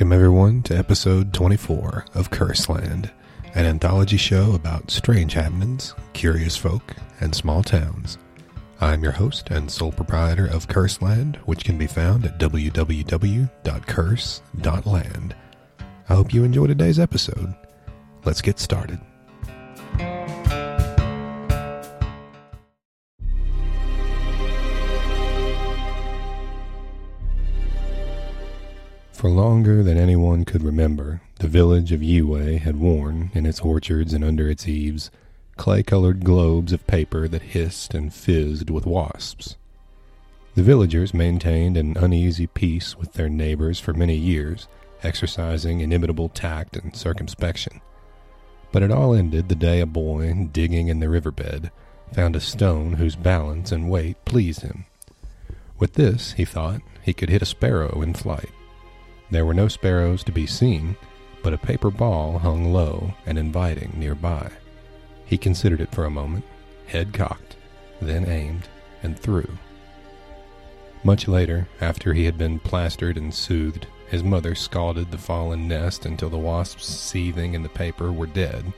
Welcome, everyone, to episode 24 of Curseland, an anthology show about strange happenings, curious folk, and small towns. I'm your host and sole proprietor of Curseland, which can be found at www.curse.land. I hope you enjoy today's episode. Let's get started. For longer than anyone could remember, the village of Yue had worn, in its orchards and under its eaves, clay-colored globes of paper that hissed and fizzed with wasps. The villagers maintained an uneasy peace with their neighbors for many years, exercising inimitable tact and circumspection. But it all ended the day a boy, digging in the riverbed, found a stone whose balance and weight pleased him. With this, he thought, he could hit a sparrow in flight. There were no sparrows to be seen, but a paper ball hung low and inviting nearby. He considered it for a moment, head cocked, then aimed and threw. Much later, after he had been plastered and soothed, his mother scalded the fallen nest until the wasps seething in the paper were dead.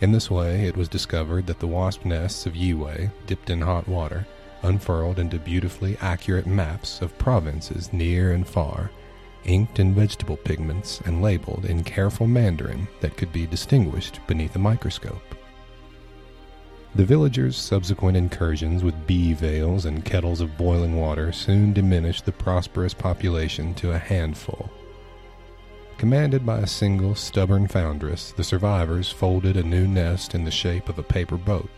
In this way, it was discovered that the wasp nests of Yue, dipped in hot water, unfurled into beautifully accurate maps of provinces near and far, inked in vegetable pigments and labeled in careful Mandarin that could be distinguished beneath a microscope. The villagers' subsequent incursions with bee veils and kettles of boiling water soon diminished the prosperous population to a handful. Commanded by a single stubborn foundress, the survivors folded a new nest in the shape of a paper boat,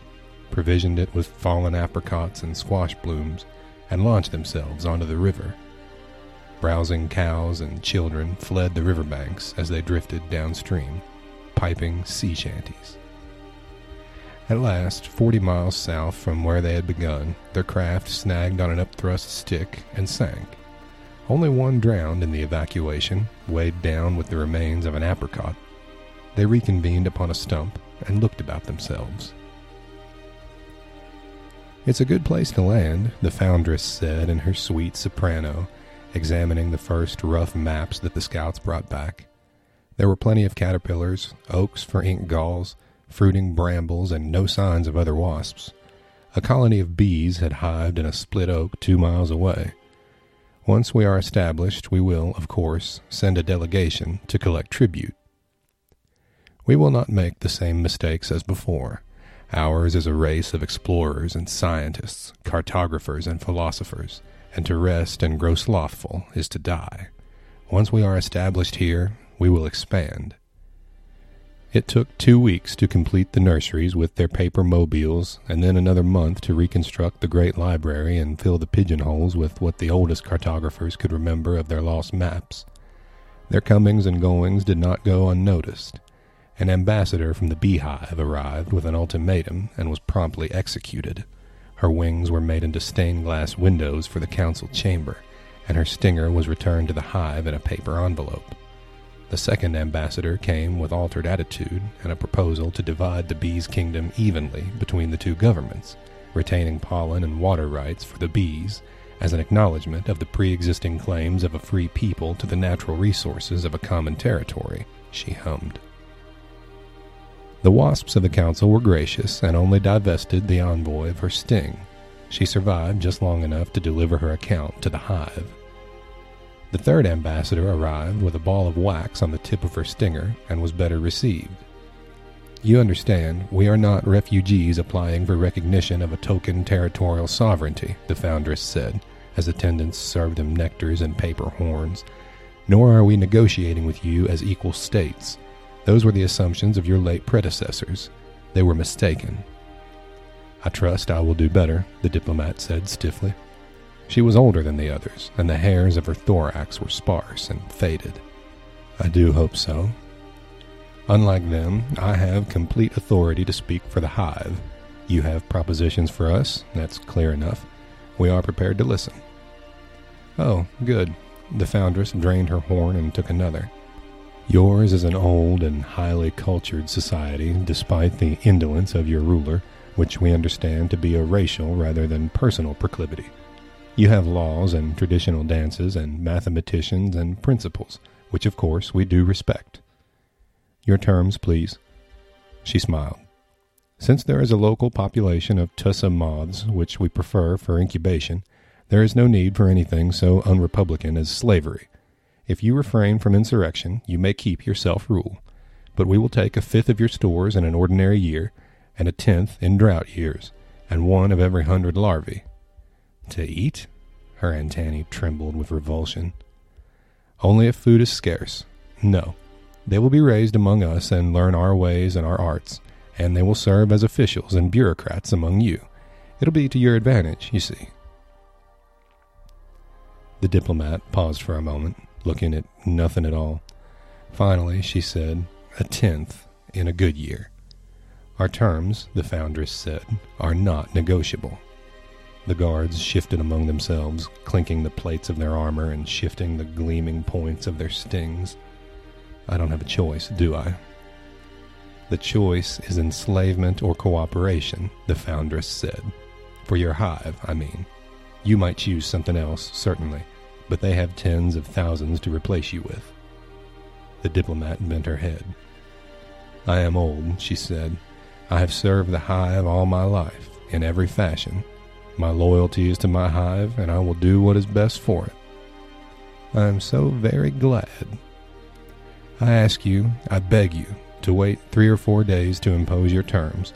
provisioned it with fallen apricots and squash blooms, and launched themselves onto the river. Browsing cows and children fled the riverbanks as they drifted downstream, piping sea shanties. At last, forty miles south from where they had begun, their craft snagged on an upthrust stick and sank. Only one drowned in the evacuation, weighed down with the remains of an apricot. They reconvened upon a stump and looked about themselves. It's a good place to land, the foundress said in her sweet soprano, examining the first rough maps that the scouts brought back. There were plenty of caterpillars, oaks for ink galls, fruiting brambles, and no signs of other wasps. A colony of bees had hived in a split oak two miles away. Once we are established, we will, of course, send a delegation to collect tribute. We will not make the same mistakes as before. Ours is a race of explorers and scientists, cartographers and philosophers and to rest and grow slothful is to die. Once we are established here, we will expand. It took two weeks to complete the nurseries with their paper mobiles, and then another month to reconstruct the great library and fill the pigeonholes with what the oldest cartographers could remember of their lost maps. Their comings and goings did not go unnoticed. An ambassador from the beehive arrived with an ultimatum and was promptly executed. Her wings were made into stained glass windows for the council chamber, and her stinger was returned to the hive in a paper envelope. The second ambassador came with altered attitude and a proposal to divide the bees' kingdom evenly between the two governments, retaining pollen and water rights for the bees as an acknowledgement of the pre existing claims of a free people to the natural resources of a common territory, she hummed. The wasps of the council were gracious and only divested the envoy of her sting. She survived just long enough to deliver her account to the hive. The third ambassador arrived with a ball of wax on the tip of her stinger and was better received. You understand, we are not refugees applying for recognition of a token territorial sovereignty, the foundress said, as attendants served them nectars and paper horns. Nor are we negotiating with you as equal states. Those were the assumptions of your late predecessors. They were mistaken. I trust I will do better, the diplomat said stiffly. She was older than the others, and the hairs of her thorax were sparse and faded. I do hope so. Unlike them, I have complete authority to speak for the hive. You have propositions for us, that's clear enough. We are prepared to listen. Oh, good. The foundress drained her horn and took another. Yours is an old and highly cultured society, despite the indolence of your ruler, which we understand to be a racial rather than personal proclivity. You have laws and traditional dances and mathematicians and principles, which of course we do respect. Your terms, please. She smiled. Since there is a local population of tussa moths which we prefer for incubation, there is no need for anything so unrepublican as slavery. If you refrain from insurrection, you may keep your self rule. But we will take a fifth of your stores in an ordinary year, and a tenth in drought years, and one of every hundred larvae. To eat? Her antennae trembled with revulsion. Only if food is scarce. No. They will be raised among us and learn our ways and our arts, and they will serve as officials and bureaucrats among you. It'll be to your advantage, you see. The diplomat paused for a moment, looking at nothing at all. Finally, she said, A tenth in a good year. Our terms, the foundress said, are not negotiable. The guards shifted among themselves, clinking the plates of their armor and shifting the gleaming points of their stings. I don't have a choice, do I? The choice is enslavement or cooperation, the foundress said. For your hive, I mean. You might choose something else, certainly, but they have tens of thousands to replace you with. The diplomat bent her head. I am old, she said. I have served the hive all my life, in every fashion, my loyalty is to my hive, and I will do what is best for it. I am so very glad. I ask you, I beg you, to wait three or four days to impose your terms.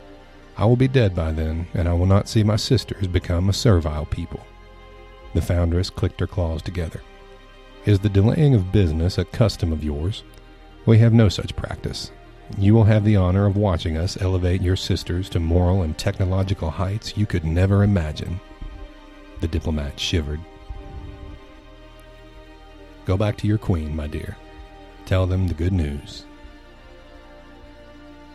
I will be dead by then, and I will not see my sisters become a servile people. The foundress clicked her claws together. Is the delaying of business a custom of yours? We have no such practice. You will have the honor of watching us elevate your sisters to moral and technological heights you could never imagine. The diplomat shivered. Go back to your queen, my dear. Tell them the good news.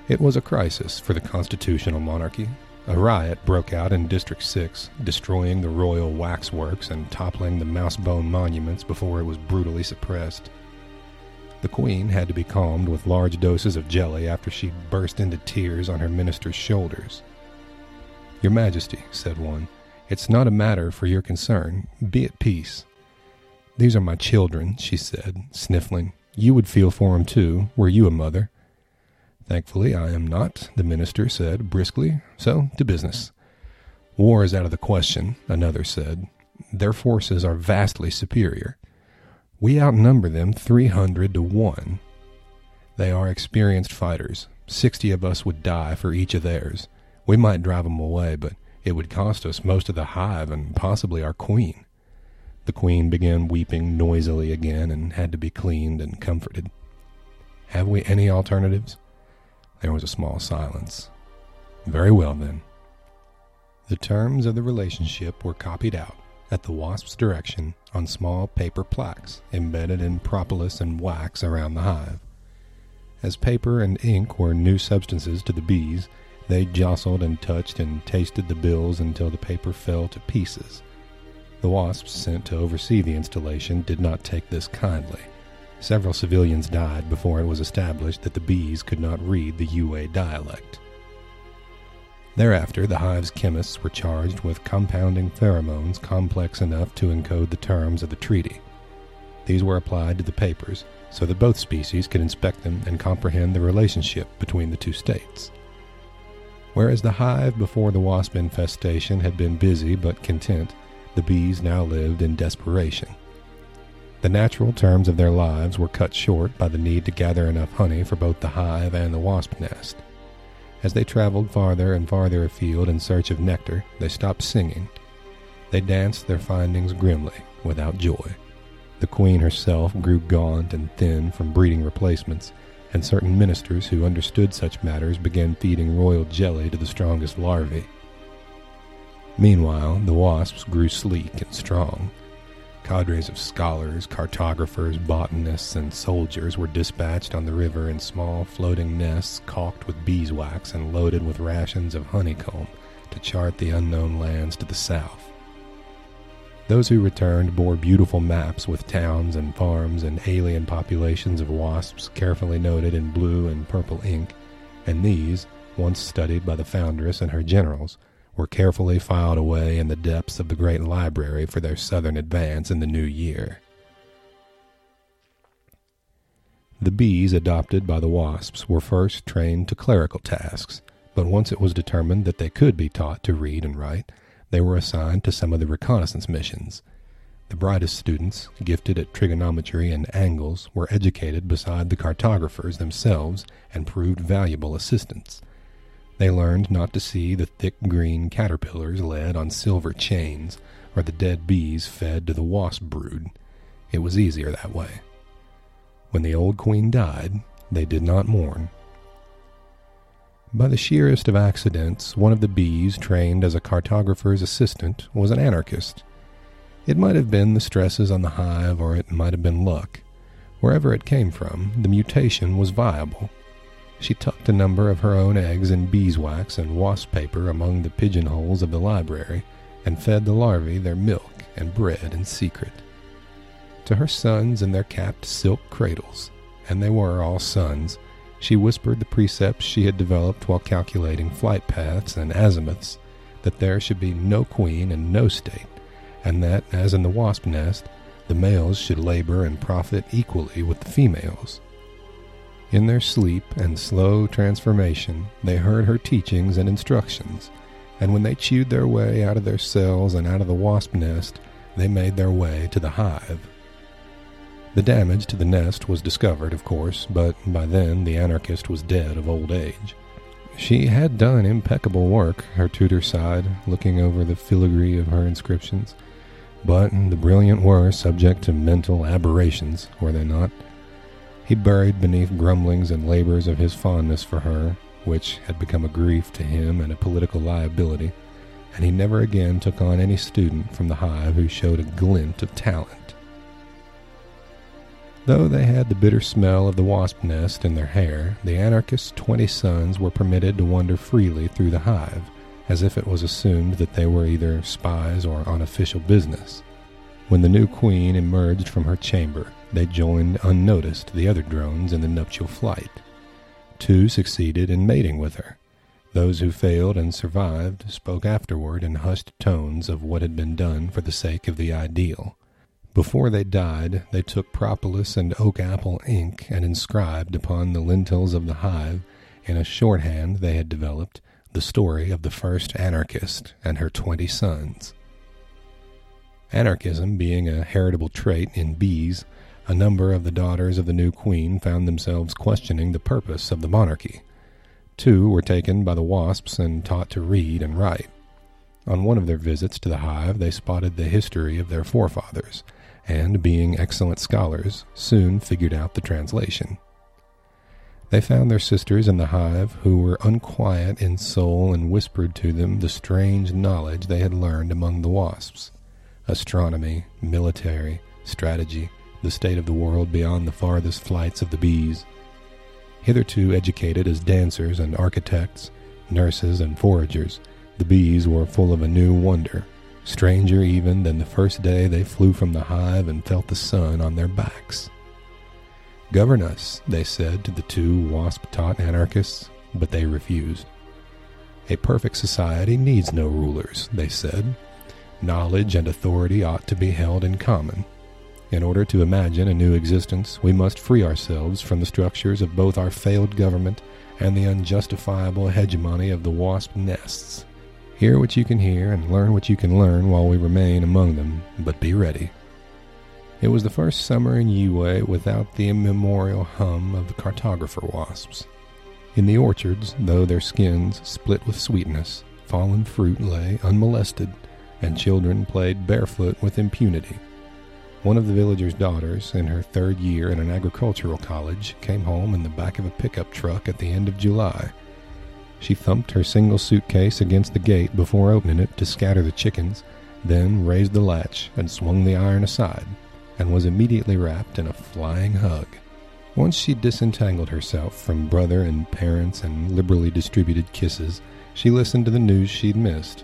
It was a crisis for the constitutional monarchy. A riot broke out in District 6, destroying the royal waxworks and toppling the mousebone monuments before it was brutally suppressed. The queen had to be calmed with large doses of jelly after she burst into tears on her minister's shoulders. Your Majesty, said one, it's not a matter for your concern. Be at peace. These are my children, she said, sniffling. You would feel for 'em too, were you a mother. Thankfully, I am not, the minister said briskly, so to business. War is out of the question, another said. Their forces are vastly superior. We outnumber them 300 to 1. They are experienced fighters. 60 of us would die for each of theirs. We might drive them away, but it would cost us most of the hive and possibly our queen. The queen began weeping noisily again and had to be cleaned and comforted. Have we any alternatives? There was a small silence. Very well, then. The terms of the relationship were copied out at the wasp's direction on small paper plaques embedded in propolis and wax around the hive. As paper and ink were new substances to the bees, they jostled and touched and tasted the bills until the paper fell to pieces. The wasps sent to oversee the installation did not take this kindly. Several civilians died before it was established that the bees could not read the Yue dialect. Thereafter, the hive's chemists were charged with compounding pheromones complex enough to encode the terms of the treaty. These were applied to the papers so that both species could inspect them and comprehend the relationship between the two states. Whereas the hive before the wasp infestation had been busy but content, the bees now lived in desperation. The natural terms of their lives were cut short by the need to gather enough honey for both the hive and the wasp nest. As they traveled farther and farther afield in search of nectar, they stopped singing. They danced their findings grimly, without joy. The queen herself grew gaunt and thin from breeding replacements, and certain ministers who understood such matters began feeding royal jelly to the strongest larvae. Meanwhile, the wasps grew sleek and strong, Cadres of scholars, cartographers, botanists, and soldiers were dispatched on the river in small floating nests caulked with beeswax and loaded with rations of honeycomb to chart the unknown lands to the south. Those who returned bore beautiful maps with towns and farms and alien populations of wasps carefully noted in blue and purple ink, and these, once studied by the foundress and her generals, were carefully filed away in the depths of the great library for their southern advance in the new year. The bees adopted by the wasps were first trained to clerical tasks, but once it was determined that they could be taught to read and write, they were assigned to some of the reconnaissance missions. The brightest students, gifted at trigonometry and angles, were educated beside the cartographers themselves and proved valuable assistants. They learned not to see the thick green caterpillars led on silver chains, or the dead bees fed to the wasp brood. It was easier that way. When the old queen died, they did not mourn. By the sheerest of accidents, one of the bees trained as a cartographer's assistant was an anarchist. It might have been the stresses on the hive, or it might have been luck. Wherever it came from, the mutation was viable. She tucked a number of her own eggs in beeswax and wasp paper among the pigeonholes of the library, and fed the larvae their milk and bread in secret. To her sons in their capped silk cradles, and they were all sons, she whispered the precepts she had developed while calculating flight paths and azimuths that there should be no queen and no state, and that, as in the wasp nest, the males should labor and profit equally with the females. In their sleep and slow transformation, they heard her teachings and instructions, and when they chewed their way out of their cells and out of the wasp nest, they made their way to the hive. The damage to the nest was discovered, of course, but by then the anarchist was dead of old age. She had done impeccable work, her tutor sighed, looking over the filigree of her inscriptions. But the brilliant were subject to mental aberrations, were they not? He buried beneath grumblings and labors of his fondness for her, which had become a grief to him and a political liability, and he never again took on any student from the hive who showed a glint of talent. Though they had the bitter smell of the wasp nest in their hair, the anarchist's twenty sons were permitted to wander freely through the hive, as if it was assumed that they were either spies or on official business. When the new queen emerged from her chamber, they joined unnoticed the other drones in the nuptial flight. Two succeeded in mating with her. Those who failed and survived spoke afterward in hushed tones of what had been done for the sake of the ideal. Before they died, they took propolis and oak apple ink and inscribed upon the lintels of the hive, in a shorthand they had developed, the story of the first anarchist and her twenty sons. Anarchism being a heritable trait in bees, a number of the daughters of the new queen found themselves questioning the purpose of the monarchy. Two were taken by the wasps and taught to read and write. On one of their visits to the hive, they spotted the history of their forefathers and, being excellent scholars, soon figured out the translation. They found their sisters in the hive who were unquiet in soul and whispered to them the strange knowledge they had learned among the wasps astronomy, military, strategy, the state of the world beyond the farthest flights of the bees. Hitherto educated as dancers and architects, nurses and foragers, the bees were full of a new wonder stranger even than the first day they flew from the hive and felt the sun on their backs. Govern us, they said to the two wasp taught anarchists, but they refused. A perfect society needs no rulers, they said. Knowledge and authority ought to be held in common. In order to imagine a new existence, we must free ourselves from the structures of both our failed government and the unjustifiable hegemony of the wasp nests. Hear what you can hear and learn what you can learn while we remain among them, but be ready. It was the first summer in Yue without the immemorial hum of the cartographer wasps. In the orchards, though their skins split with sweetness, fallen fruit lay unmolested, and children played barefoot with impunity. One of the villagers' daughters, in her third year at an agricultural college, came home in the back of a pickup truck at the end of July she thumped her single suitcase against the gate before opening it to scatter the chickens, then raised the latch and swung the iron aside, and was immediately wrapped in a flying hug. Once she disentangled herself from brother and parents and liberally distributed kisses, she listened to the news she'd missed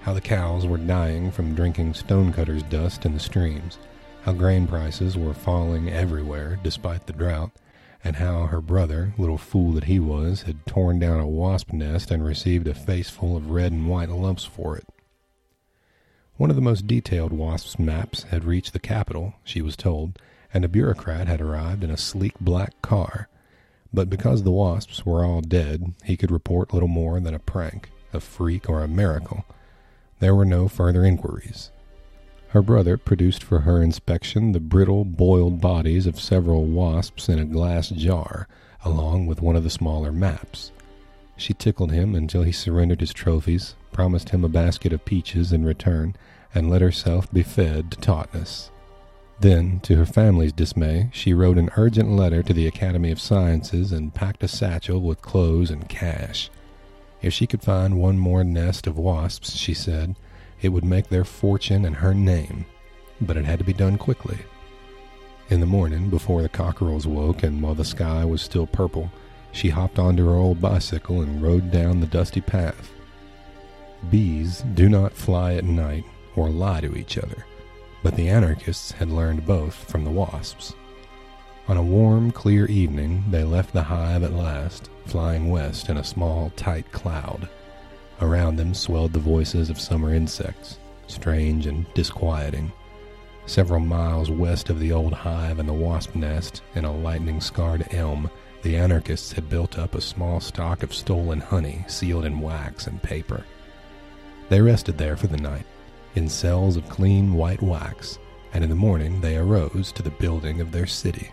how the cows were dying from drinking stonecutters' dust in the streams, how grain prices were falling everywhere despite the drought, and how her brother, little fool that he was, had torn down a wasp nest and received a face full of red and white lumps for it. One of the most detailed wasp's maps had reached the capital, she was told, and a bureaucrat had arrived in a sleek black car. But because the wasps were all dead, he could report little more than a prank, a freak, or a miracle. There were no further inquiries. Her brother produced for her inspection the brittle, boiled bodies of several wasps in a glass jar, along with one of the smaller maps. She tickled him until he surrendered his trophies, promised him a basket of peaches in return, and let herself be fed to tautness. Then, to her family's dismay, she wrote an urgent letter to the Academy of Sciences and packed a satchel with clothes and cash. If she could find one more nest of wasps, she said, it would make their fortune and her name. But it had to be done quickly. In the morning, before the cockerels woke and while the sky was still purple, she hopped onto her old bicycle and rode down the dusty path. Bees do not fly at night or lie to each other but the anarchists had learned both from the wasps. On a warm, clear evening, they left the hive at last, flying west in a small, tight cloud. Around them swelled the voices of summer insects, strange and disquieting. Several miles west of the old hive and the wasp nest, in a lightning scarred elm, the anarchists had built up a small stock of stolen honey sealed in wax and paper. They rested there for the night, in cells of clean white wax, and in the morning they arose to the building of their city.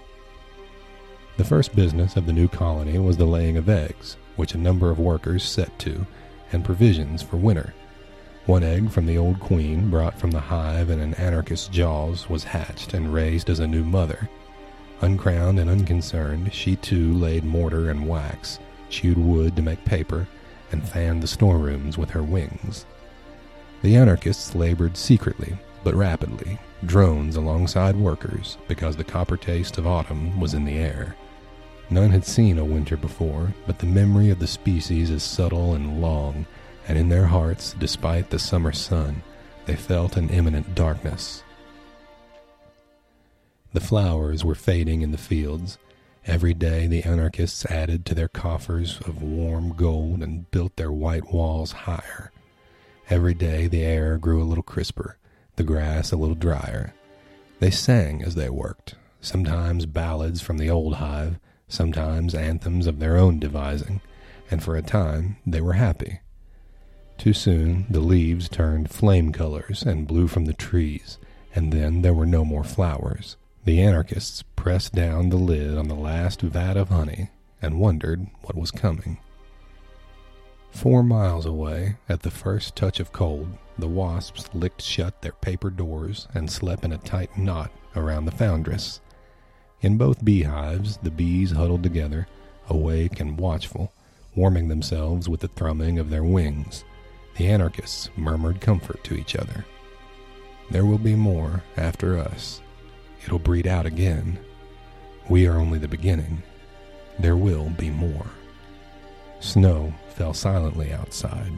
The first business of the new colony was the laying of eggs, which a number of workers set to, and provisions for winter. One egg from the old queen, brought from the hive in an anarchist's jaws, was hatched and raised as a new mother. Uncrowned and unconcerned, she too laid mortar and wax, chewed wood to make paper, and fanned the storerooms with her wings. The anarchists labored secretly, but rapidly, drones alongside workers, because the copper taste of autumn was in the air. None had seen a winter before, but the memory of the species is subtle and long, and in their hearts, despite the summer sun, they felt an imminent darkness. The flowers were fading in the fields. Every day the anarchists added to their coffers of warm gold and built their white walls higher. Every day the air grew a little crisper, the grass a little drier. They sang as they worked, sometimes ballads from the old hive, sometimes anthems of their own devising, and for a time they were happy. Too soon the leaves turned flame colors and blew from the trees, and then there were no more flowers. The anarchists pressed down the lid on the last vat of honey and wondered what was coming. Four miles away, at the first touch of cold, the wasps licked shut their paper doors and slept in a tight knot around the foundress. In both beehives, the bees huddled together, awake and watchful, warming themselves with the thrumming of their wings. The anarchists murmured comfort to each other. There will be more after us. It'll breed out again. We are only the beginning. There will be more. Snow fell silently outside.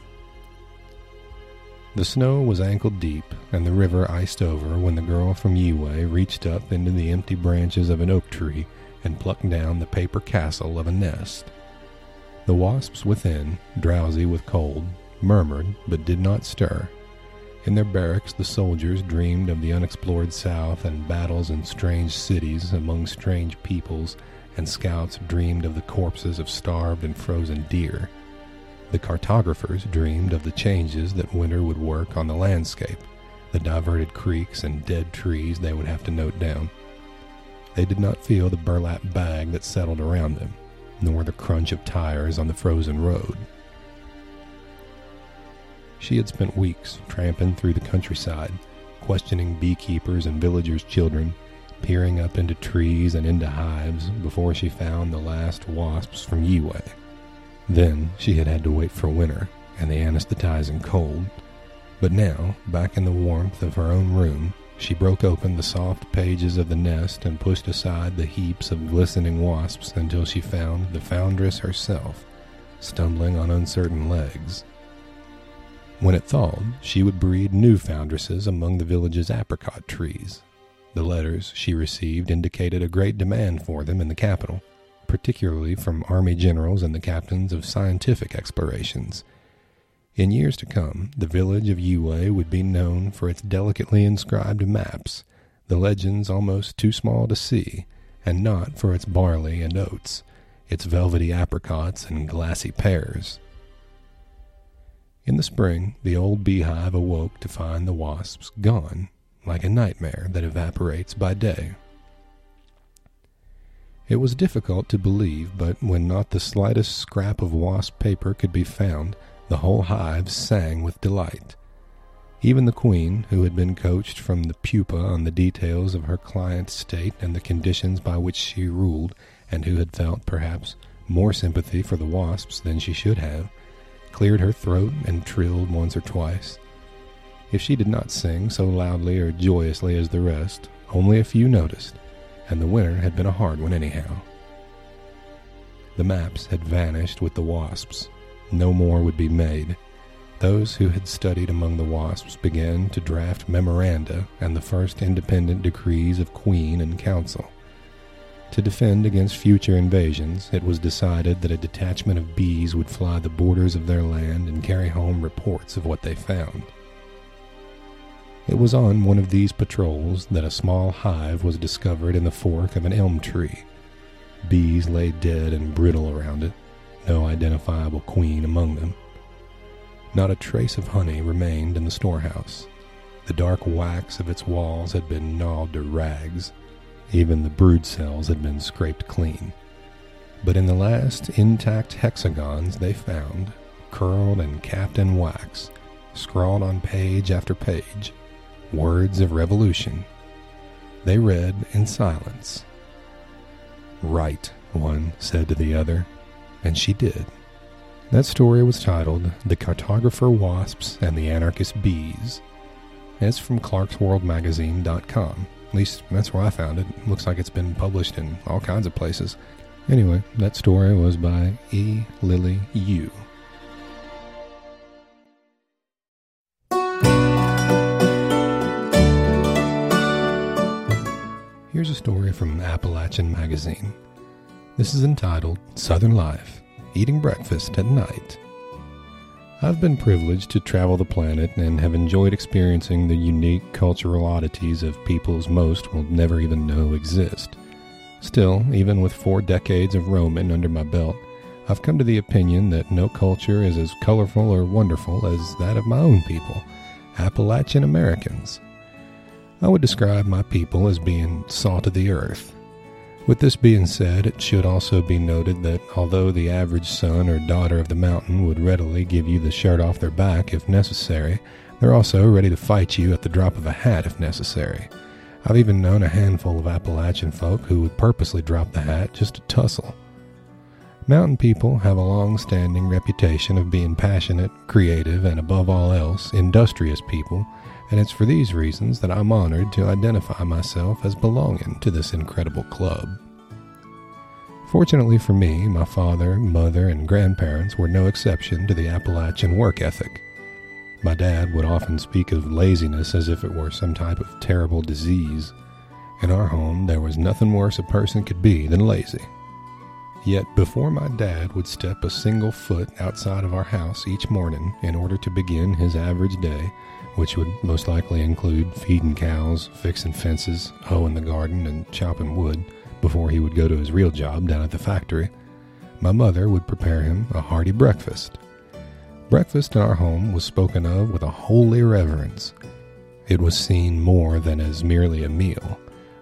The snow was ankle deep and the river iced over when the girl from Yue reached up into the empty branches of an oak tree and plucked down the paper castle of a nest. The wasps within, drowsy with cold, murmured but did not stir. In their barracks, the soldiers dreamed of the unexplored South and battles in strange cities among strange peoples, and scouts dreamed of the corpses of starved and frozen deer. The cartographers dreamed of the changes that winter would work on the landscape, the diverted creeks and dead trees they would have to note down. They did not feel the burlap bag that settled around them, nor the crunch of tires on the frozen road. She had spent weeks tramping through the countryside, questioning beekeepers and villagers' children, peering up into trees and into hives before she found the last wasps from Yue. Then she had had to wait for winter and the anesthetizing cold. But now, back in the warmth of her own room, she broke open the soft pages of the nest and pushed aside the heaps of glistening wasps until she found the foundress herself, stumbling on uncertain legs. When it thawed, she would breed new foundresses among the village's apricot trees. The letters she received indicated a great demand for them in the capital, particularly from army generals and the captains of scientific explorations. In years to come, the village of Yue would be known for its delicately inscribed maps, the legends almost too small to see, and not for its barley and oats, its velvety apricots and glassy pears. In the spring, the old beehive awoke to find the wasps gone, like a nightmare that evaporates by day. It was difficult to believe, but when not the slightest scrap of wasp paper could be found, the whole hive sang with delight. Even the queen, who had been coached from the pupa on the details of her client's state and the conditions by which she ruled, and who had felt, perhaps, more sympathy for the wasps than she should have, cleared her throat and trilled once or twice. If she did not sing so loudly or joyously as the rest, only a few noticed, and the winter had been a hard one anyhow. The maps had vanished with the wasps. No more would be made. Those who had studied among the wasps began to draft memoranda and the first independent decrees of queen and council. To defend against future invasions, it was decided that a detachment of bees would fly the borders of their land and carry home reports of what they found. It was on one of these patrols that a small hive was discovered in the fork of an elm tree. Bees lay dead and brittle around it, no identifiable queen among them. Not a trace of honey remained in the storehouse. The dark wax of its walls had been gnawed to rags. Even the brood cells had been scraped clean. But in the last intact hexagons they found, curled and capped in wax, scrawled on page after page, words of revolution. They read in silence. Right, one said to the other, and she did. That story was titled The Cartographer Wasps and the Anarchist Bees. It's from clarkesworldmagazine.com. At least that's where I found it. Looks like it's been published in all kinds of places. Anyway, that story was by E. Lily Yu. Here's a story from Appalachian Magazine. This is entitled Southern Life Eating Breakfast at Night. I've been privileged to travel the planet and have enjoyed experiencing the unique cultural oddities of peoples most will never even know exist. Still, even with four decades of roaming under my belt, I've come to the opinion that no culture is as colorful or wonderful as that of my own people, Appalachian Americans. I would describe my people as being salt of the earth. With this being said, it should also be noted that although the average son or daughter of the mountain would readily give you the shirt off their back if necessary, they're also ready to fight you at the drop of a hat if necessary. I've even known a handful of Appalachian folk who would purposely drop the hat just to tussle. Mountain people have a long standing reputation of being passionate, creative, and above all else, industrious people and it's for these reasons that I'm honored to identify myself as belonging to this incredible club. Fortunately for me, my father, mother, and grandparents were no exception to the Appalachian work ethic. My dad would often speak of laziness as if it were some type of terrible disease. In our home, there was nothing worse a person could be than lazy. Yet before my dad would step a single foot outside of our house each morning in order to begin his average day, which would most likely include feeding cows, fixing fences, hoeing the garden, and chopping wood before he would go to his real job down at the factory, my mother would prepare him a hearty breakfast. Breakfast in our home was spoken of with a holy reverence. It was seen more than as merely a meal.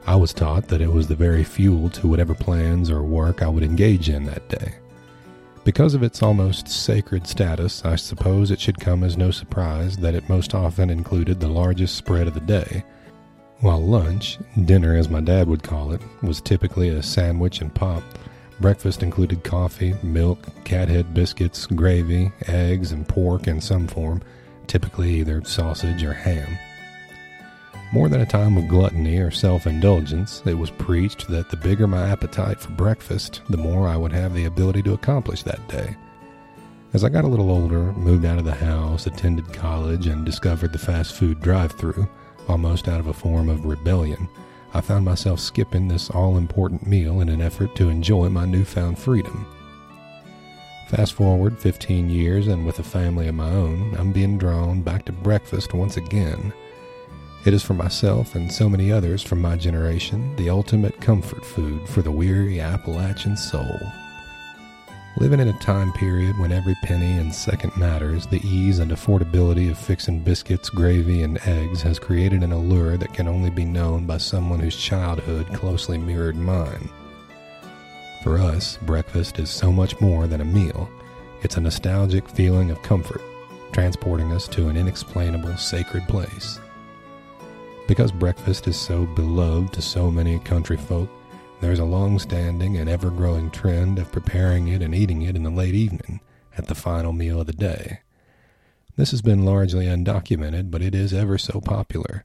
I was taught that it was the very fuel to whatever plans or work I would engage in that day. Because of its almost sacred status, I suppose it should come as no surprise that it most often included the largest spread of the day, while lunch, dinner as my dad would call it, was typically a sandwich and pop. Breakfast included coffee, milk, cathead biscuits, gravy, eggs, and pork in some form, typically either sausage or ham. More than a time of gluttony or self indulgence, it was preached that the bigger my appetite for breakfast, the more I would have the ability to accomplish that day. As I got a little older, moved out of the house, attended college, and discovered the fast food drive through, almost out of a form of rebellion, I found myself skipping this all important meal in an effort to enjoy my newfound freedom. Fast forward 15 years, and with a family of my own, I'm being drawn back to breakfast once again It is for myself and so many others from my generation the ultimate comfort food for the weary Appalachian soul. Living in a time period when every penny and second matters, the ease and affordability of fixing biscuits, gravy, and eggs has created an allure that can only be known by someone whose childhood closely mirrored mine. For us, breakfast is so much more than a meal. It's a nostalgic feeling of comfort, transporting us to an inexplainable sacred place. Because breakfast is so beloved to so many country folk, there's a long standing and ever growing trend of preparing it and eating it in the late evening at the final meal of the day. This has been largely undocumented, but it is ever so popular.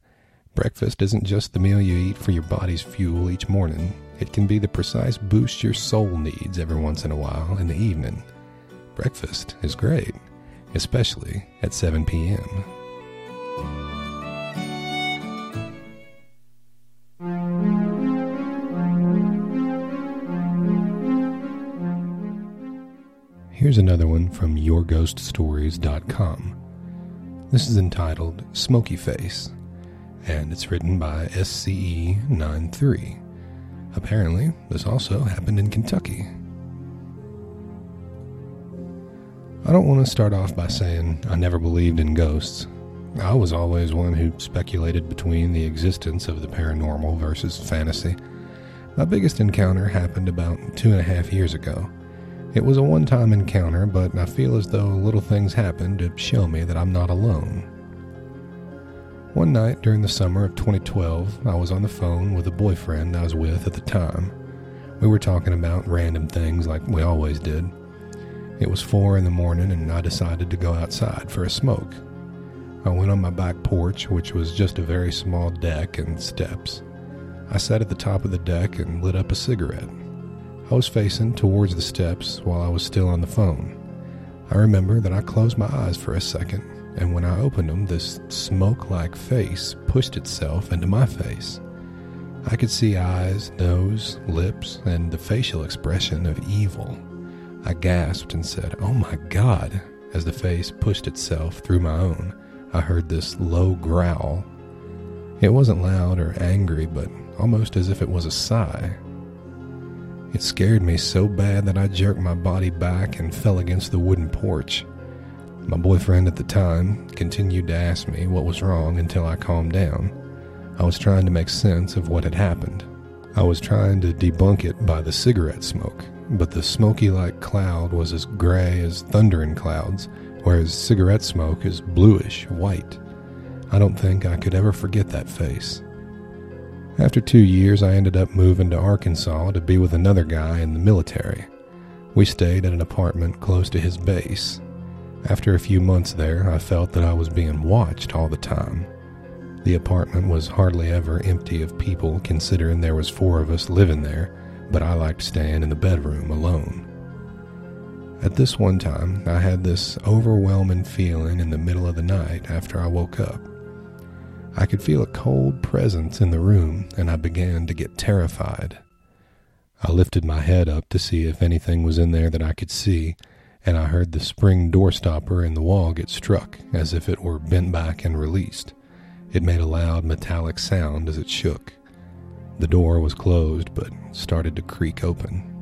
Breakfast isn't just the meal you eat for your body's fuel each morning, it can be the precise boost your soul needs every once in a while in the evening. Breakfast is great, especially at 7 p.m. Here's another one from YourGhostStories.com. This is entitled Smokey Face, and it's written by SCE93. Apparently, this also happened in Kentucky. I don't want to start off by saying I never believed in ghosts. I was always one who speculated between the existence of the paranormal versus fantasy. My biggest encounter happened about two and a half years ago. It was a one time encounter, but I feel as though little things happened to show me that I'm not alone. One night during the summer of 2012, I was on the phone with a boyfriend I was with at the time. We were talking about random things like we always did. It was four in the morning, and I decided to go outside for a smoke. I went on my back porch, which was just a very small deck and steps. I sat at the top of the deck and lit up a cigarette. I was facing towards the steps while I was still on the phone. I remember that I closed my eyes for a second, and when I opened them, this smoke like face pushed itself into my face. I could see eyes, nose, lips, and the facial expression of evil. I gasped and said, Oh my God! As the face pushed itself through my own, I heard this low growl. It wasn't loud or angry, but almost as if it was a sigh. It scared me so bad that I jerked my body back and fell against the wooden porch. My boyfriend at the time continued to ask me what was wrong until I calmed down. I was trying to make sense of what had happened. I was trying to debunk it by the cigarette smoke, but the smoky like cloud was as gray as thundering clouds, whereas cigarette smoke is bluish white. I don't think I could ever forget that face. After two years, I ended up moving to Arkansas to be with another guy in the military. We stayed at an apartment close to his base. After a few months there, I felt that I was being watched all the time. The apartment was hardly ever empty of people, considering there was four of us living there, but I liked staying in the bedroom alone. At this one time, I had this overwhelming feeling in the middle of the night after I woke up. I could feel a cold presence in the room, and I began to get terrified. I lifted my head up to see if anything was in there that I could see, and I heard the spring door stopper in the wall get struck as if it were bent back and released. It made a loud metallic sound as it shook. The door was closed but started to creak open.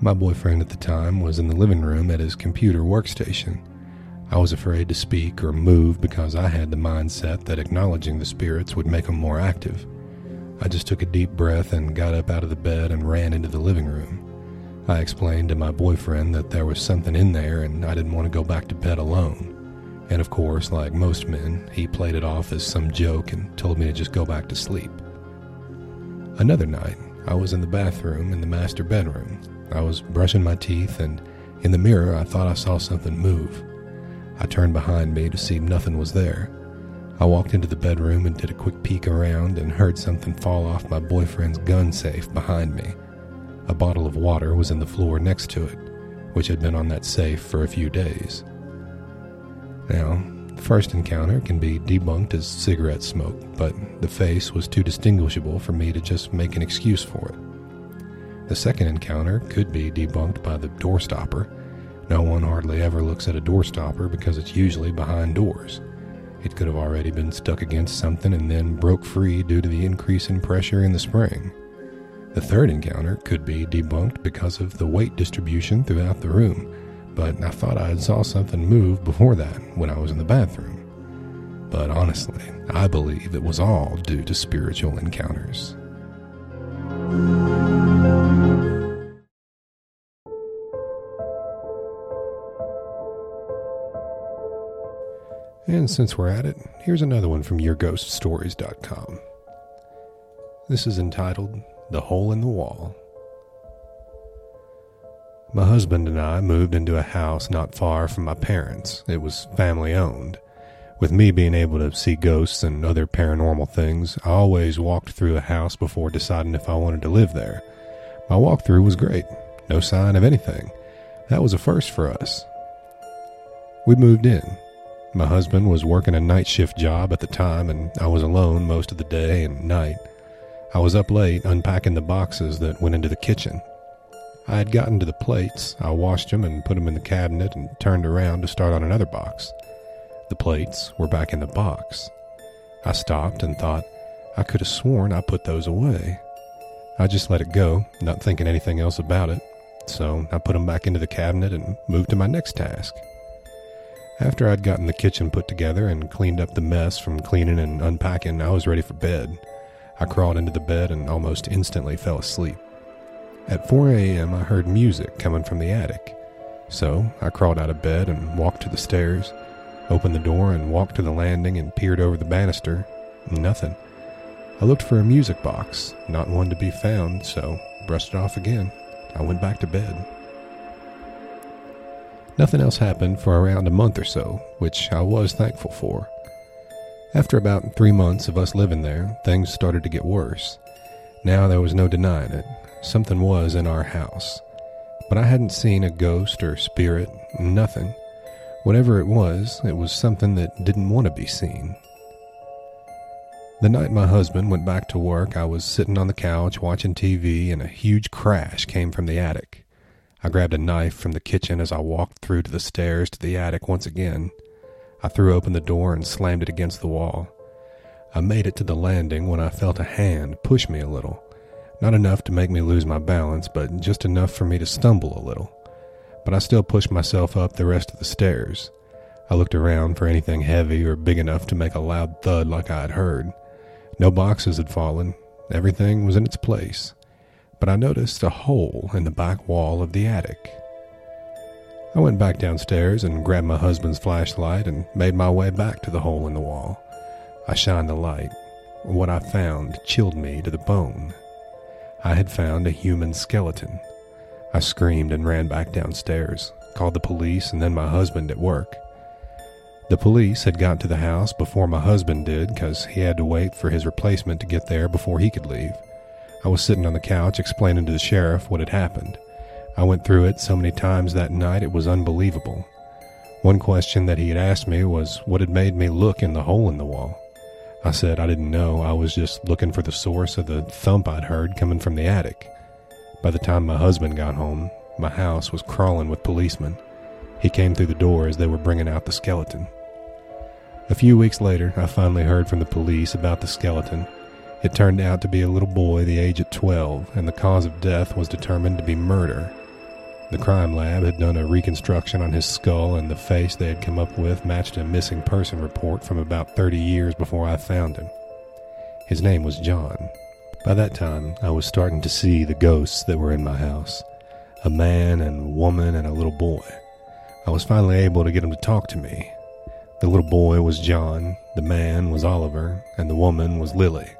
My boyfriend at the time was in the living room at his computer workstation. I was afraid to speak or move because I had the mindset that acknowledging the spirits would make them more active. I just took a deep breath and got up out of the bed and ran into the living room. I explained to my boyfriend that there was something in there and I didn't want to go back to bed alone. And of course, like most men, he played it off as some joke and told me to just go back to sleep. Another night, I was in the bathroom in the master bedroom. I was brushing my teeth and in the mirror I thought I saw something move. I turned behind me to see nothing was there. I walked into the bedroom and did a quick peek around and heard something fall off my boyfriend's gun safe behind me. A bottle of water was in the floor next to it, which had been on that safe for a few days. Now, the first encounter can be debunked as cigarette smoke, but the face was too distinguishable for me to just make an excuse for it. The second encounter could be debunked by the doorstopper, no one hardly ever looks at a doorstopper because it's usually behind doors. It could have already been stuck against something and then broke free due to the increase in pressure in the spring. The third encounter could be debunked because of the weight distribution throughout the room, but I thought I saw something move before that when I was in the bathroom. But honestly, I believe it was all due to spiritual encounters. And since we're at it, here's another one from YourGhostStories.com. This is entitled The Hole in the Wall. My husband and I moved into a house not far from my parents. It was family owned. With me being able to see ghosts and other paranormal things, I always walked through a house before deciding if I wanted to live there. My walkthrough was great. No sign of anything. That was a first for us. We moved in. My husband was working a night shift job at the time, and I was alone most of the day and night. I was up late unpacking the boxes that went into the kitchen. I had gotten to the plates, I washed them and put them in the cabinet and turned around to start on another box. The plates were back in the box. I stopped and thought, I could have sworn I put those away. I just let it go, not thinking anything else about it, so I put them back into the cabinet and moved to my next task. After I'd gotten the kitchen put together and cleaned up the mess from cleaning and unpacking, I was ready for bed. I crawled into the bed and almost instantly fell asleep. At 4 a.m., I heard music coming from the attic. So I crawled out of bed and walked to the stairs, opened the door and walked to the landing and peered over the banister. Nothing. I looked for a music box, not one to be found, so brushed it off again. I went back to bed. Nothing else happened for around a month or so, which I was thankful for. After about three months of us living there, things started to get worse. Now there was no denying it. Something was in our house. But I hadn't seen a ghost or spirit, nothing. Whatever it was, it was something that didn't want to be seen. The night my husband went back to work, I was sitting on the couch watching TV and a huge crash came from the attic. I grabbed a knife from the kitchen as I walked through to the stairs to the attic once again. I threw open the door and slammed it against the wall. I made it to the landing when I felt a hand push me a little. Not enough to make me lose my balance, but just enough for me to stumble a little. But I still pushed myself up the rest of the stairs. I looked around for anything heavy or big enough to make a loud thud like I had heard. No boxes had fallen. Everything was in its place but I noticed a hole in the back wall of the attic. I went back downstairs and grabbed my husband's flashlight and made my way back to the hole in the wall. I shined the light. What I found chilled me to the bone. I had found a human skeleton. I screamed and ran back downstairs, called the police and then my husband at work. The police had got to the house before my husband did because he had to wait for his replacement to get there before he could leave. I was sitting on the couch explaining to the sheriff what had happened. I went through it so many times that night it was unbelievable. One question that he had asked me was what had made me look in the hole in the wall. I said I didn't know, I was just looking for the source of the thump I'd heard coming from the attic. By the time my husband got home, my house was crawling with policemen. He came through the door as they were bringing out the skeleton. A few weeks later, I finally heard from the police about the skeleton it turned out to be a little boy the age of 12, and the cause of death was determined to be murder. The crime lab had done a reconstruction on his skull, and the face they had come up with matched a missing person report from about 30 years before I found him. His name was John. By that time, I was starting to see the ghosts that were in my house a man and woman and a little boy. I was finally able to get them to talk to me. The little boy was John, the man was Oliver, and the woman was Lily.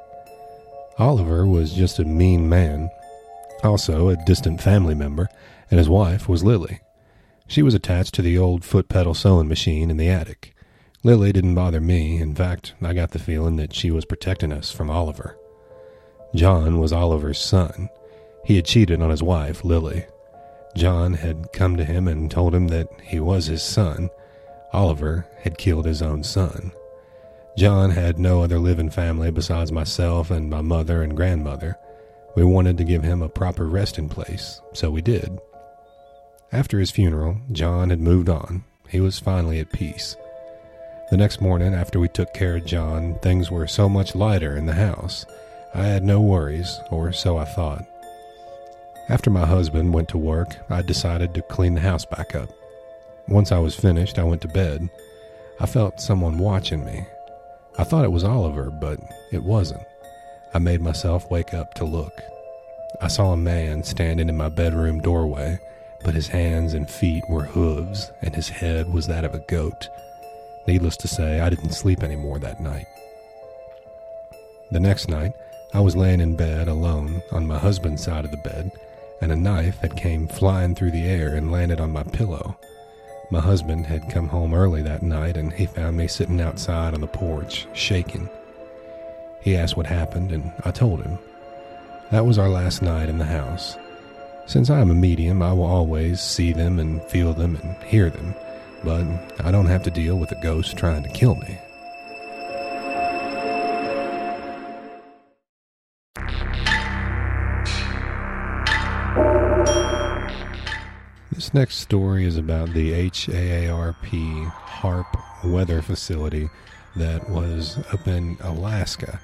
Oliver was just a mean man, also a distant family member, and his wife was Lily. She was attached to the old foot pedal sewing machine in the attic. Lily didn't bother me. In fact, I got the feeling that she was protecting us from Oliver. John was Oliver's son. He had cheated on his wife, Lily. John had come to him and told him that he was his son. Oliver had killed his own son. John had no other living family besides myself and my mother and grandmother. We wanted to give him a proper resting place, so we did. After his funeral, John had moved on. He was finally at peace. The next morning, after we took care of John, things were so much lighter in the house. I had no worries, or so I thought. After my husband went to work, I decided to clean the house back up. Once I was finished, I went to bed. I felt someone watching me. I thought it was Oliver, but it wasn't. I made myself wake up to look. I saw a man standing in my bedroom doorway, but his hands and feet were hooves, and his head was that of a goat. Needless to say, I didn't sleep anymore that night. The next night, I was laying in bed alone on my husband's side of the bed and a knife had came flying through the air and landed on my pillow. My husband had come home early that night and he found me sitting outside on the porch, shaking. He asked what happened and I told him. That was our last night in the house. Since I am a medium, I will always see them and feel them and hear them, but I don't have to deal with a ghost trying to kill me. This next story is about the HAARP HARP weather facility that was up in Alaska.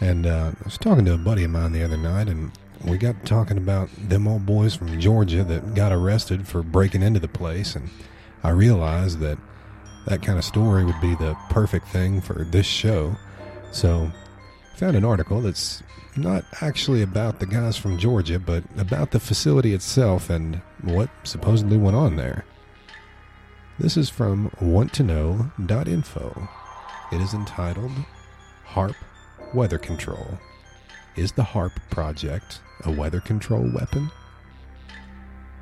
And uh, I was talking to a buddy of mine the other night, and we got talking about them old boys from Georgia that got arrested for breaking into the place. And I realized that that kind of story would be the perfect thing for this show. So I found an article that's not actually about the guys from Georgia, but about the facility itself and what supposedly went on there. This is from wanttoknow.info. It is entitled HAARP Weather Control. Is the HAARP project a weather control weapon?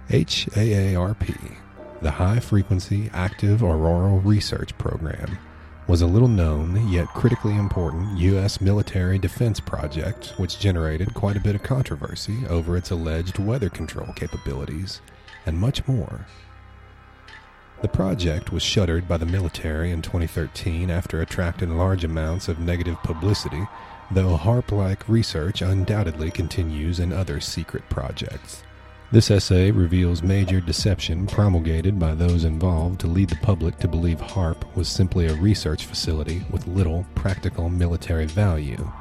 HAARP, the High Frequency Active Auroral Research Program, was a little known yet critically important U.S. military defense project which generated quite a bit of controversy over its alleged weather control capabilities, and much more. The project was shuttered by the military in 2013 after attracting large amounts of negative publicity, though HAARP like research undoubtedly continues in other secret projects. This essay reveals major deception promulgated by those involved to lead the public to believe HAARP was simply a research facility with little practical military value.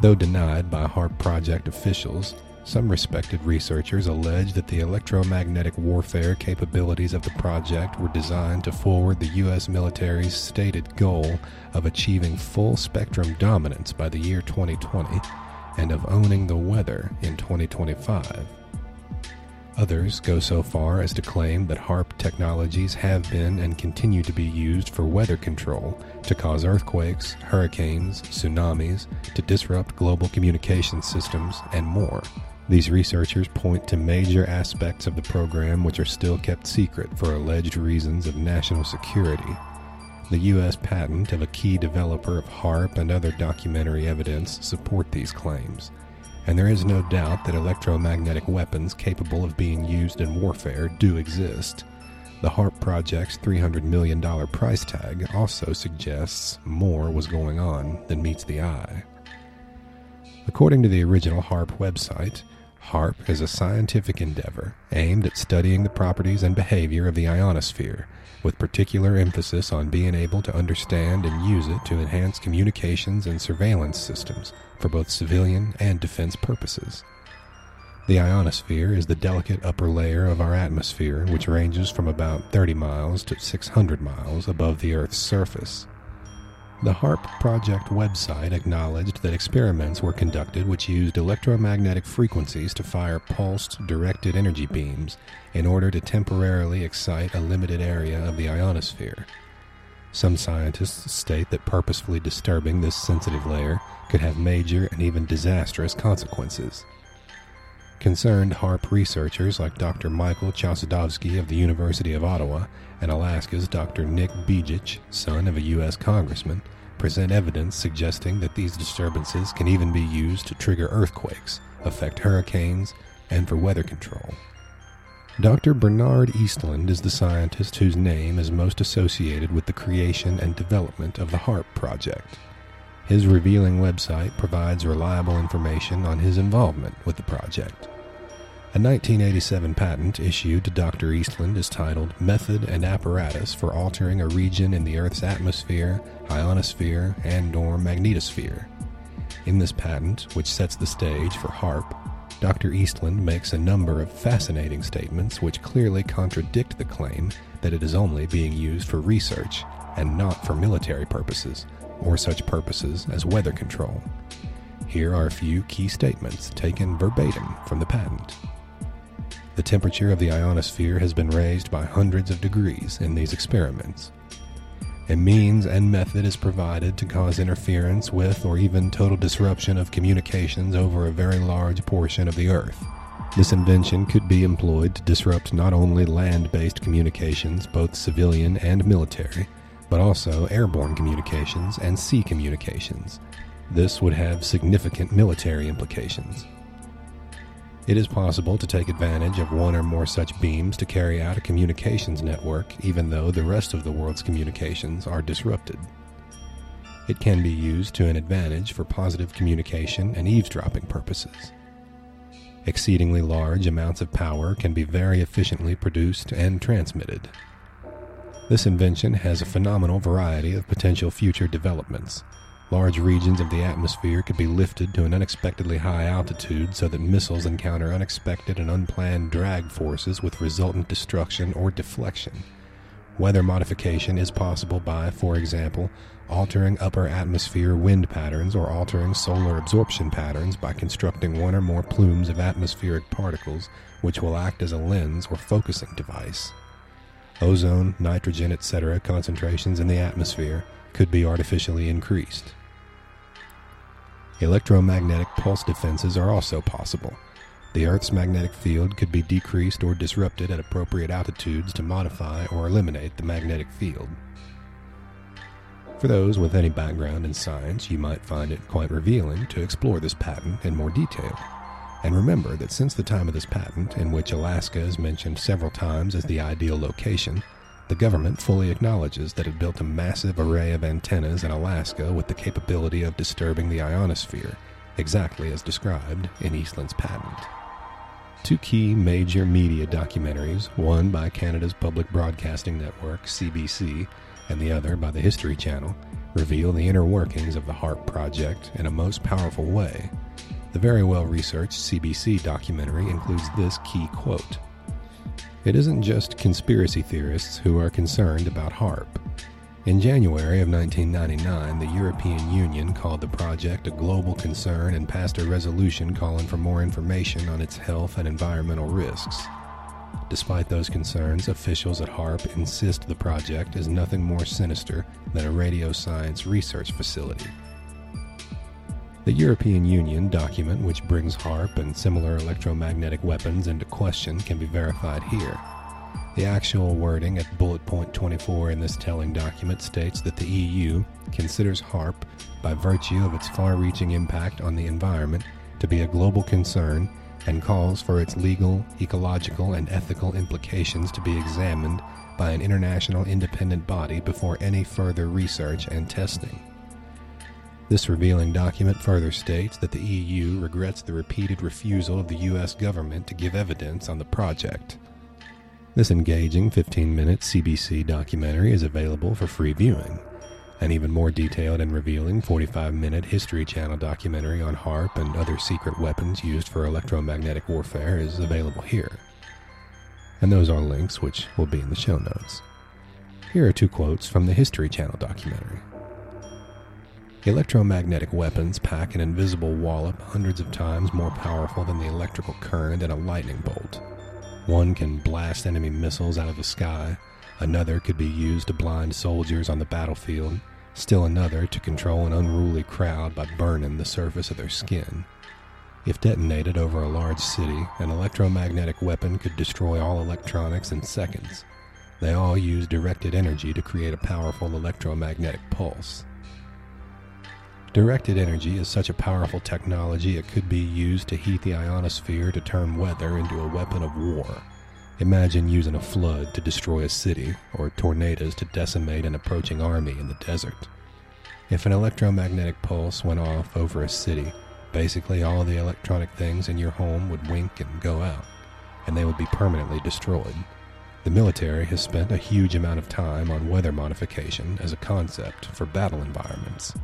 Though denied by HAARP project officials, some respected researchers allege that the electromagnetic warfare capabilities of the project were designed to forward the U.S. military's stated goal of achieving full spectrum dominance by the year 2020 and of owning the weather in 2025. Others go so far as to claim that HAARP technologies have been and continue to be used for weather control to cause earthquakes, hurricanes, tsunamis, to disrupt global communication systems, and more. These researchers point to major aspects of the program which are still kept secret for alleged reasons of national security. The U.S. patent of a key developer of HAARP and other documentary evidence support these claims and there is no doubt that electromagnetic weapons capable of being used in warfare do exist. The HAARP project's $300 million price tag also suggests more was going on than meets the eye. According to the original HAARP website, HAARP is a scientific endeavor aimed at studying the properties and behavior of the ionosphere, with particular emphasis on being able to understand and use it to enhance communications and surveillance systems for both civilian and defense purposes. The ionosphere is the delicate upper layer of our atmosphere, which ranges from about 30 miles to 600 miles above the Earth's surface. The HAARP project website acknowledged that experiments were conducted which used electromagnetic frequencies to fire pulsed, directed energy beams in order to temporarily excite a limited area of the ionosphere. Some scientists state that purposefully disturbing this sensitive layer could have major and even disastrous consequences. Concerned HAARP researchers like Dr. Michael Chossudovsky of the University of Ottawa and Alaska's Dr. Nick Begich, son of a U.S. congressman, present evidence suggesting that these disturbances can even be used to trigger earthquakes, affect hurricanes, and for weather control. Dr. Bernard Eastlund is the scientist whose name is most associated with the creation and development of the HAARP project. His revealing website provides reliable information on his involvement with the project. A 1987 patent issued to Dr. Eastlund is titled Method and Apparatus for Altering a Region in the Earth's Atmosphere, Ionosphere, and or Magnetosphere. In this patent, which sets the stage for HAARP, Dr. Eastlund makes a number of fascinating statements which clearly contradict the claim that it is only being used for research and not for military purposes or such purposes as weather control. Here are a few key statements taken verbatim from the patent. The temperature of the ionosphere has been raised by hundreds of degrees in these experiments. A means and method is provided to cause interference with or even total disruption of communications over a very large portion of the Earth. This invention could be employed to disrupt not only land based communications, both civilian and military, but also airborne communications and sea communications. This would have significant military implications. It is possible to take advantage of one or more such beams to carry out a communications network, even though the rest of the world's communications are disrupted. It can be used to an advantage for positive communication and eavesdropping purposes. Exceedingly large amounts of power can be very efficiently produced and transmitted. This invention has a phenomenal variety of potential future developments, Large regions of the atmosphere could be lifted to an unexpectedly high altitude so that missiles encounter unexpected and unplanned drag forces with resultant destruction or deflection. Weather modification is possible by, for example, altering upper atmosphere wind patterns or altering solar absorption patterns by constructing one or more plumes of atmospheric particles which will act as a lens or focusing device. Ozone, nitrogen, etc. concentrations in the atmosphere could be artificially increased. Electromagnetic pulse defenses are also possible. The Earth's magnetic field could be decreased or disrupted at appropriate altitudes to modify or eliminate the magnetic field. For those with any background in science, you might find it quite revealing to explore this patent in more detail. And remember that since the time of this patent, in which Alaska is mentioned several times as the ideal location, the government fully acknowledges that it built a massive array of antennas in Alaska with the capability of disturbing the ionosphere, exactly as described in Eastlund's patent. Two key major media documentaries, one by Canada's Public Broadcasting Network, CBC, and the other by the History Channel, reveal the inner workings of the HAARP project in a most powerful way. The very well researched CBC documentary includes this key quote it isn't just conspiracy theorists who are concerned about HAARP. In January of 1999, the European Union called the project a global concern and passed a resolution calling for more information on its health and environmental risks. Despite those concerns, officials at HAARP insist the project is nothing more sinister than a radio science research facility. The European Union document which brings HAARP and similar electromagnetic weapons into question can be verified here. The actual wording at bullet point 24 in this telling document states that the EU considers HAARP, by virtue of its far reaching impact on the environment, to be a global concern and calls for its legal, ecological, and ethical implications to be examined by an international independent body before any further research and testing. This revealing document further states that the EU regrets the repeated refusal of the US government to give evidence on the project. This engaging 15 minute CBC documentary is available for free viewing. An even more detailed and revealing 45 minute History Channel documentary on HAARP and other secret weapons used for electromagnetic warfare is available here. And those are links which will be in the show notes. Here are two quotes from the History Channel documentary. Electromagnetic weapons pack an invisible wallop hundreds of times more powerful than the electrical current in a lightning bolt. One can blast enemy missiles out of the sky, another could be used to blind soldiers on the battlefield, still another to control an unruly crowd by burning the surface of their skin. If detonated over a large city, an electromagnetic weapon could destroy all electronics in seconds. They all use directed energy to create a powerful electromagnetic pulse. Directed energy is such a powerful technology it could be used to heat the ionosphere to turn weather into a weapon of war. Imagine using a flood to destroy a city, or tornadoes to decimate an approaching army in the desert. If an electromagnetic pulse went off over a city, basically all the electronic things in your home would wink and go out. and they would be permanently destroyed. The military has spent a huge amount of time on weather modification as a concept for battle environments.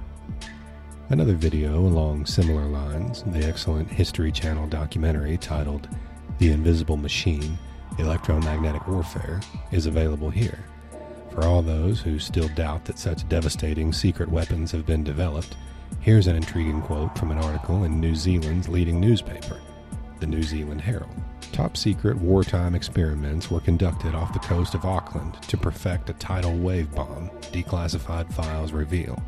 Another video along similar lines, the excellent History Channel documentary titled The Invisible Machine Electromagnetic Warfare, is available here. For all those who still doubt that such devastating secret weapons have been developed, here's an intriguing quote from an article in New Zealand's leading newspaper, the New Zealand Herald. Top secret wartime experiments were conducted off the coast of Auckland to perfect a tidal wave bomb, declassified files reveal.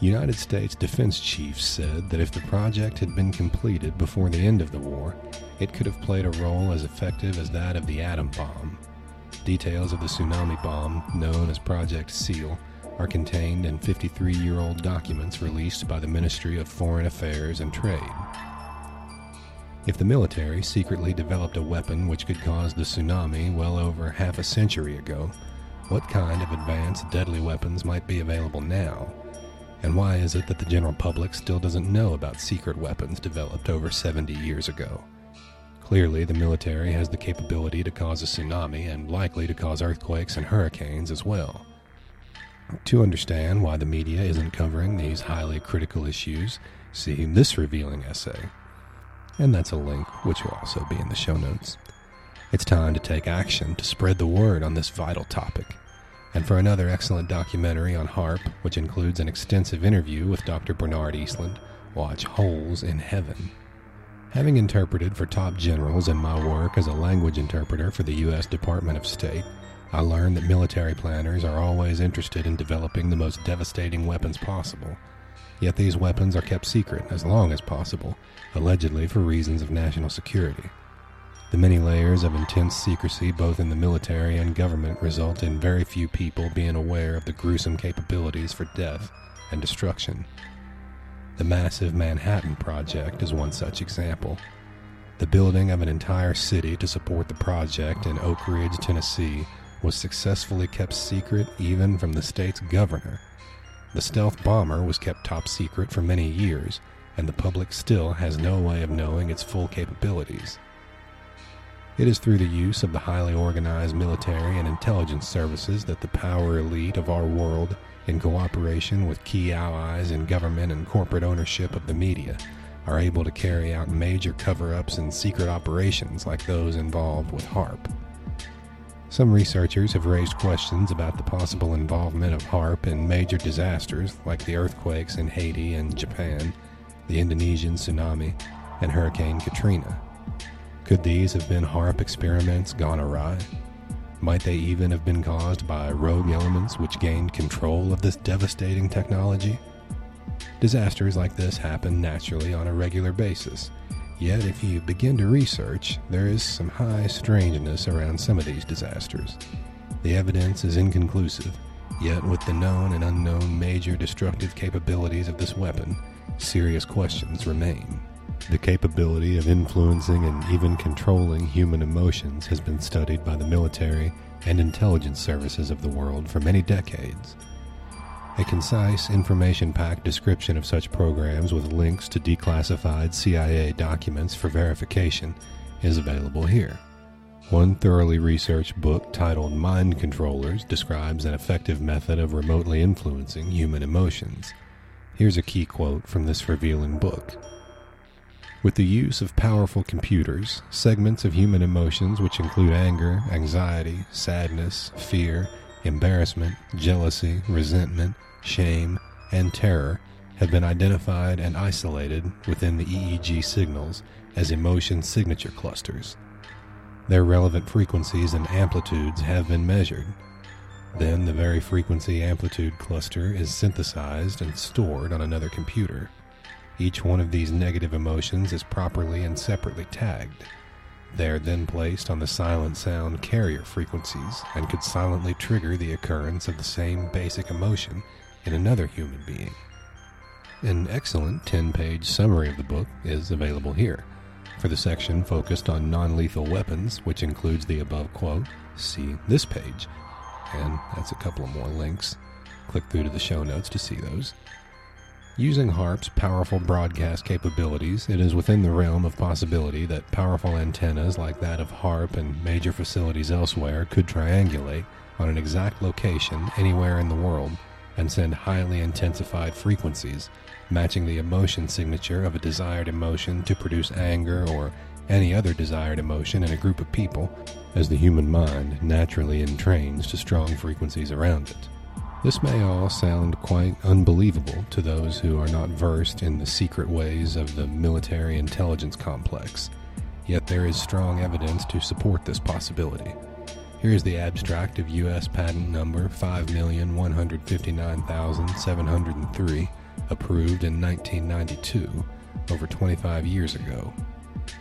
United States defense chiefs said that if the project had been completed before the end of the war, it could have played a role as effective as that of the atom bomb. Details of the tsunami bomb, known as Project SEAL, are contained in 53 year old documents released by the Ministry of Foreign Affairs and Trade. If the military secretly developed a weapon which could cause the tsunami well over half a century ago, what kind of advanced deadly weapons might be available now? And why is it that the general public still doesn't know about secret weapons developed over 70 years ago? Clearly, the military has the capability to cause a tsunami and likely to cause earthquakes and hurricanes as well. To understand why the media isn't covering these highly critical issues, see this revealing essay and that's a link which will also be in the show notes. It's time to take action to spread the word on this vital topic. And for another excellent documentary on HAARP, which includes an extensive interview with Dr. Bernard Eastlund, watch Holes in Heaven. Having interpreted for top generals in my work as a language interpreter for the U.S. Department of State, I learned that military planners are always interested in developing the most devastating weapons possible Yet these weapons are kept secret as long as possible, allegedly for reasons of national security. The many layers of intense secrecy, both in the military and government, result in very few people being aware of the gruesome capabilities for death and destruction. The massive Manhattan Project is one such example. The building of an entire city to support the project in Oak Ridge, Tennessee, was successfully kept secret even from the state's governor the stealth bomber was kept top secret for many years, and the public still has no way of knowing its full capabilities. It is through the use of the highly organized military and intelligence services that the power elite of our world, in cooperation with key allies in government and corporate ownership of the media, are able to carry out major cover ups and secret operations like those involved with HAARP. Some researchers have raised questions about the possible involvement of HAARP in major disasters like the earthquakes in Haiti and Japan, the Indonesian tsunami, and Hurricane Katrina. Could these have been HAARP experiments gone awry? Might they even have been caused by rogue elements which gained control of this devastating technology? Disasters like this happen naturally on a regular basis, Yet, if you begin to research, there is some high strangeness around some of these disasters. The evidence is inconclusive, yet, with the known and unknown major destructive capabilities of this weapon, serious questions remain. The capability of influencing and even controlling human emotions has been studied by the military and intelligence services of the world for many decades. A concise, information packed description of such programs with links to declassified CIA documents for verification is available here. One thoroughly researched book titled Mind Controllers describes an effective method of remotely influencing human emotions. Here's a key quote from this revealing book. With the use of powerful computers, segments of human emotions, which include anger, anxiety, sadness, fear, embarrassment, jealousy, resentment, shame, and terror have been identified and isolated within the EEG signals as emotion signature clusters. Their relevant frequencies and amplitudes have been measured. Then the very frequency amplitude cluster is synthesized and stored on another computer. Each one of these negative emotions is properly and separately tagged. They are then placed on the silent sound carrier frequencies and could silently trigger the occurrence of the same basic emotion in another human being. An excellent 10 page summary of the book is available here. For the section focused on non lethal weapons, which includes the above quote, see this page. And that's a couple of more links. Click through to the show notes to see those. Using HAARP's powerful broadcast capabilities, it is within the realm of possibility that powerful antennas like that of HAARP and major facilities elsewhere could triangulate on an exact location anywhere in the world and send highly intensified frequencies, matching the emotion signature of a desired emotion to produce anger or any other desired emotion in a group of people, as the human mind naturally entrains to strong frequencies around it. This may all sound quite unbelievable to those who are not versed in the secret ways of the military intelligence complex, yet there is strong evidence to support this possibility. Here is the abstract of U.S. patent number 5159703, approved in 1992, over 25 years ago.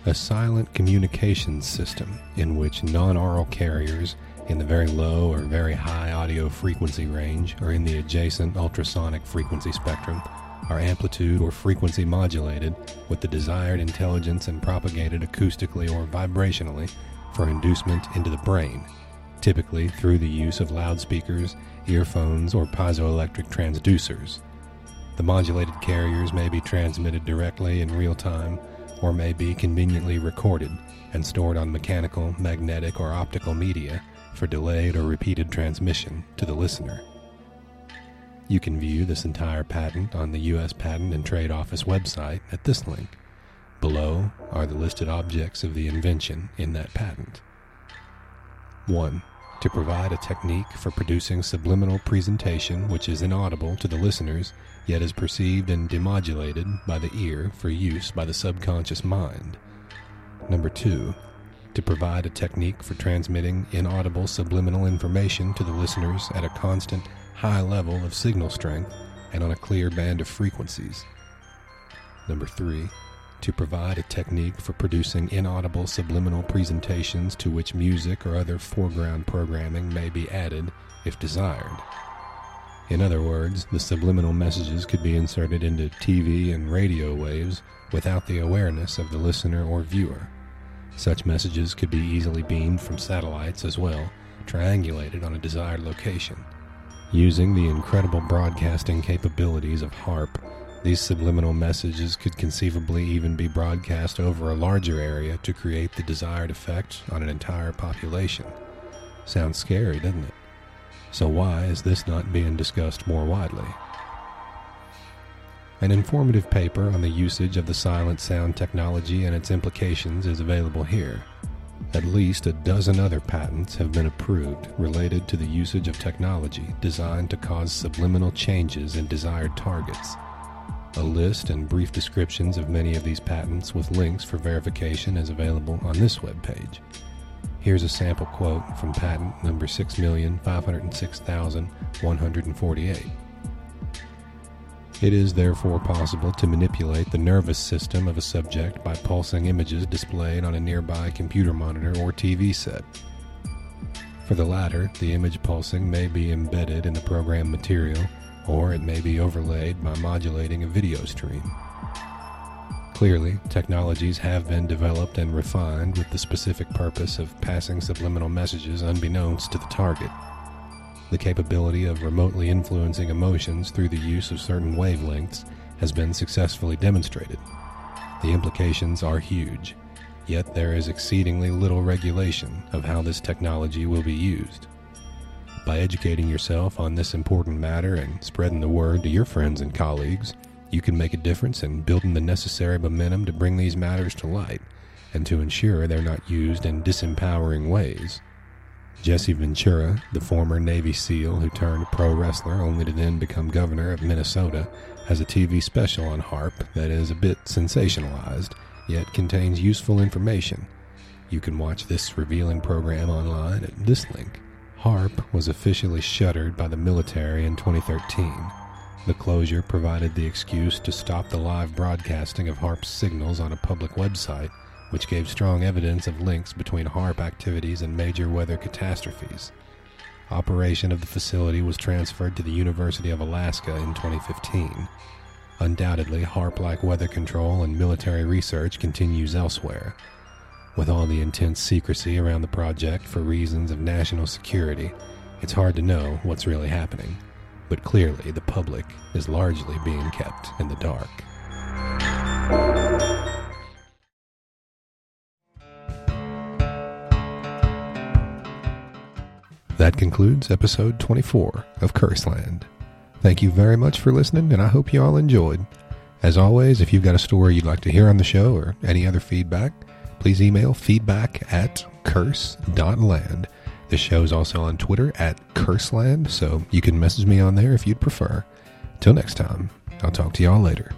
A silent communications system in which non aural carriers in the very low or very high audio frequency range or in the adjacent ultrasonic frequency spectrum are amplitude or frequency modulated with the desired intelligence and propagated acoustically or vibrationally for inducement into the brain, typically through the use of loudspeakers, earphones, or piezoelectric transducers. The modulated carriers may be transmitted directly in real time or may be conveniently recorded and stored on mechanical, magnetic, or optical media for delayed or repeated transmission to the listener. You can view this entire patent on the U.S. Patent and Trade Office website at this link. Below are the listed objects of the invention in that patent. 1. To provide a technique for producing subliminal presentation which is inaudible to the listeners, yet is perceived and demodulated by the ear for use by the subconscious mind. Number 2 to provide a technique for transmitting inaudible subliminal information to the listeners at a constant, high level of signal strength and on a clear band of frequencies. Number three, to provide a technique for producing inaudible subliminal presentations to which music or other foreground programming may be added if desired. In other words, the subliminal messages could be inserted into TV and radio waves without the awareness of the listener or viewer. Such messages could be easily beamed from satellites as well, triangulated on a desired location. Using the incredible broadcasting capabilities of HAARP, these subliminal messages could conceivably even be broadcast over a larger area to create the desired effect on an entire population. Sounds scary, doesn't it? So, why is this not being discussed more widely? An informative paper on the usage of the silent sound technology and its implications is available here. At least a dozen other patents have been approved related to the usage of technology designed to cause subliminal changes in desired targets. A list and brief descriptions of many of these patents with links for verification is available on this webpage. Here's a sample quote from patent number 6506148. It is therefore possible to manipulate the nervous system of a subject by pulsing images displayed on a nearby computer monitor or TV set. For the latter, the image pulsing may be embedded in the program material, or it may be overlaid by modulating a video stream. Clearly, technologies have been developed and refined with the specific purpose of passing subliminal messages unbeknownst to the target the capability of remotely influencing emotions through the use of certain wavelengths has been successfully demonstrated. The implications are huge, yet there is exceedingly little regulation of how this technology will be used. By educating yourself on this important matter and spreading the word to your friends and colleagues, you can make a difference in building the necessary momentum to bring these matters to light and to ensure they're not used in disempowering ways. Jesse Ventura, the former Navy SEAL who turned pro wrestler only to then become governor of Minnesota, has a TV special on HAARP that is a bit sensationalized, yet contains useful information. You can watch this revealing program online at this link. HAARP was officially shuttered by the military in 2013. The closure provided the excuse to stop the live broadcasting of HAARP's signals on a public website which gave strong evidence of links between HAARP activities and major weather catastrophes. Operation of the facility was transferred to the University of Alaska in 2015. Undoubtedly, HAARP like weather control and military research continues elsewhere. With all the intense secrecy around the project for reasons of national security, it's hard to know what's really happening. but clearly the public is largely being kept in the dark. That concludes episode 24 of Curseland. Thank you very much for listening, and I hope you all enjoyed. As always, if you've got a story you'd like to hear on the show or any other feedback, please email feedback at curse.land. The show is also on Twitter at Curseland, so you can message me on there if you'd prefer. Till next time, I'll talk to y'all later.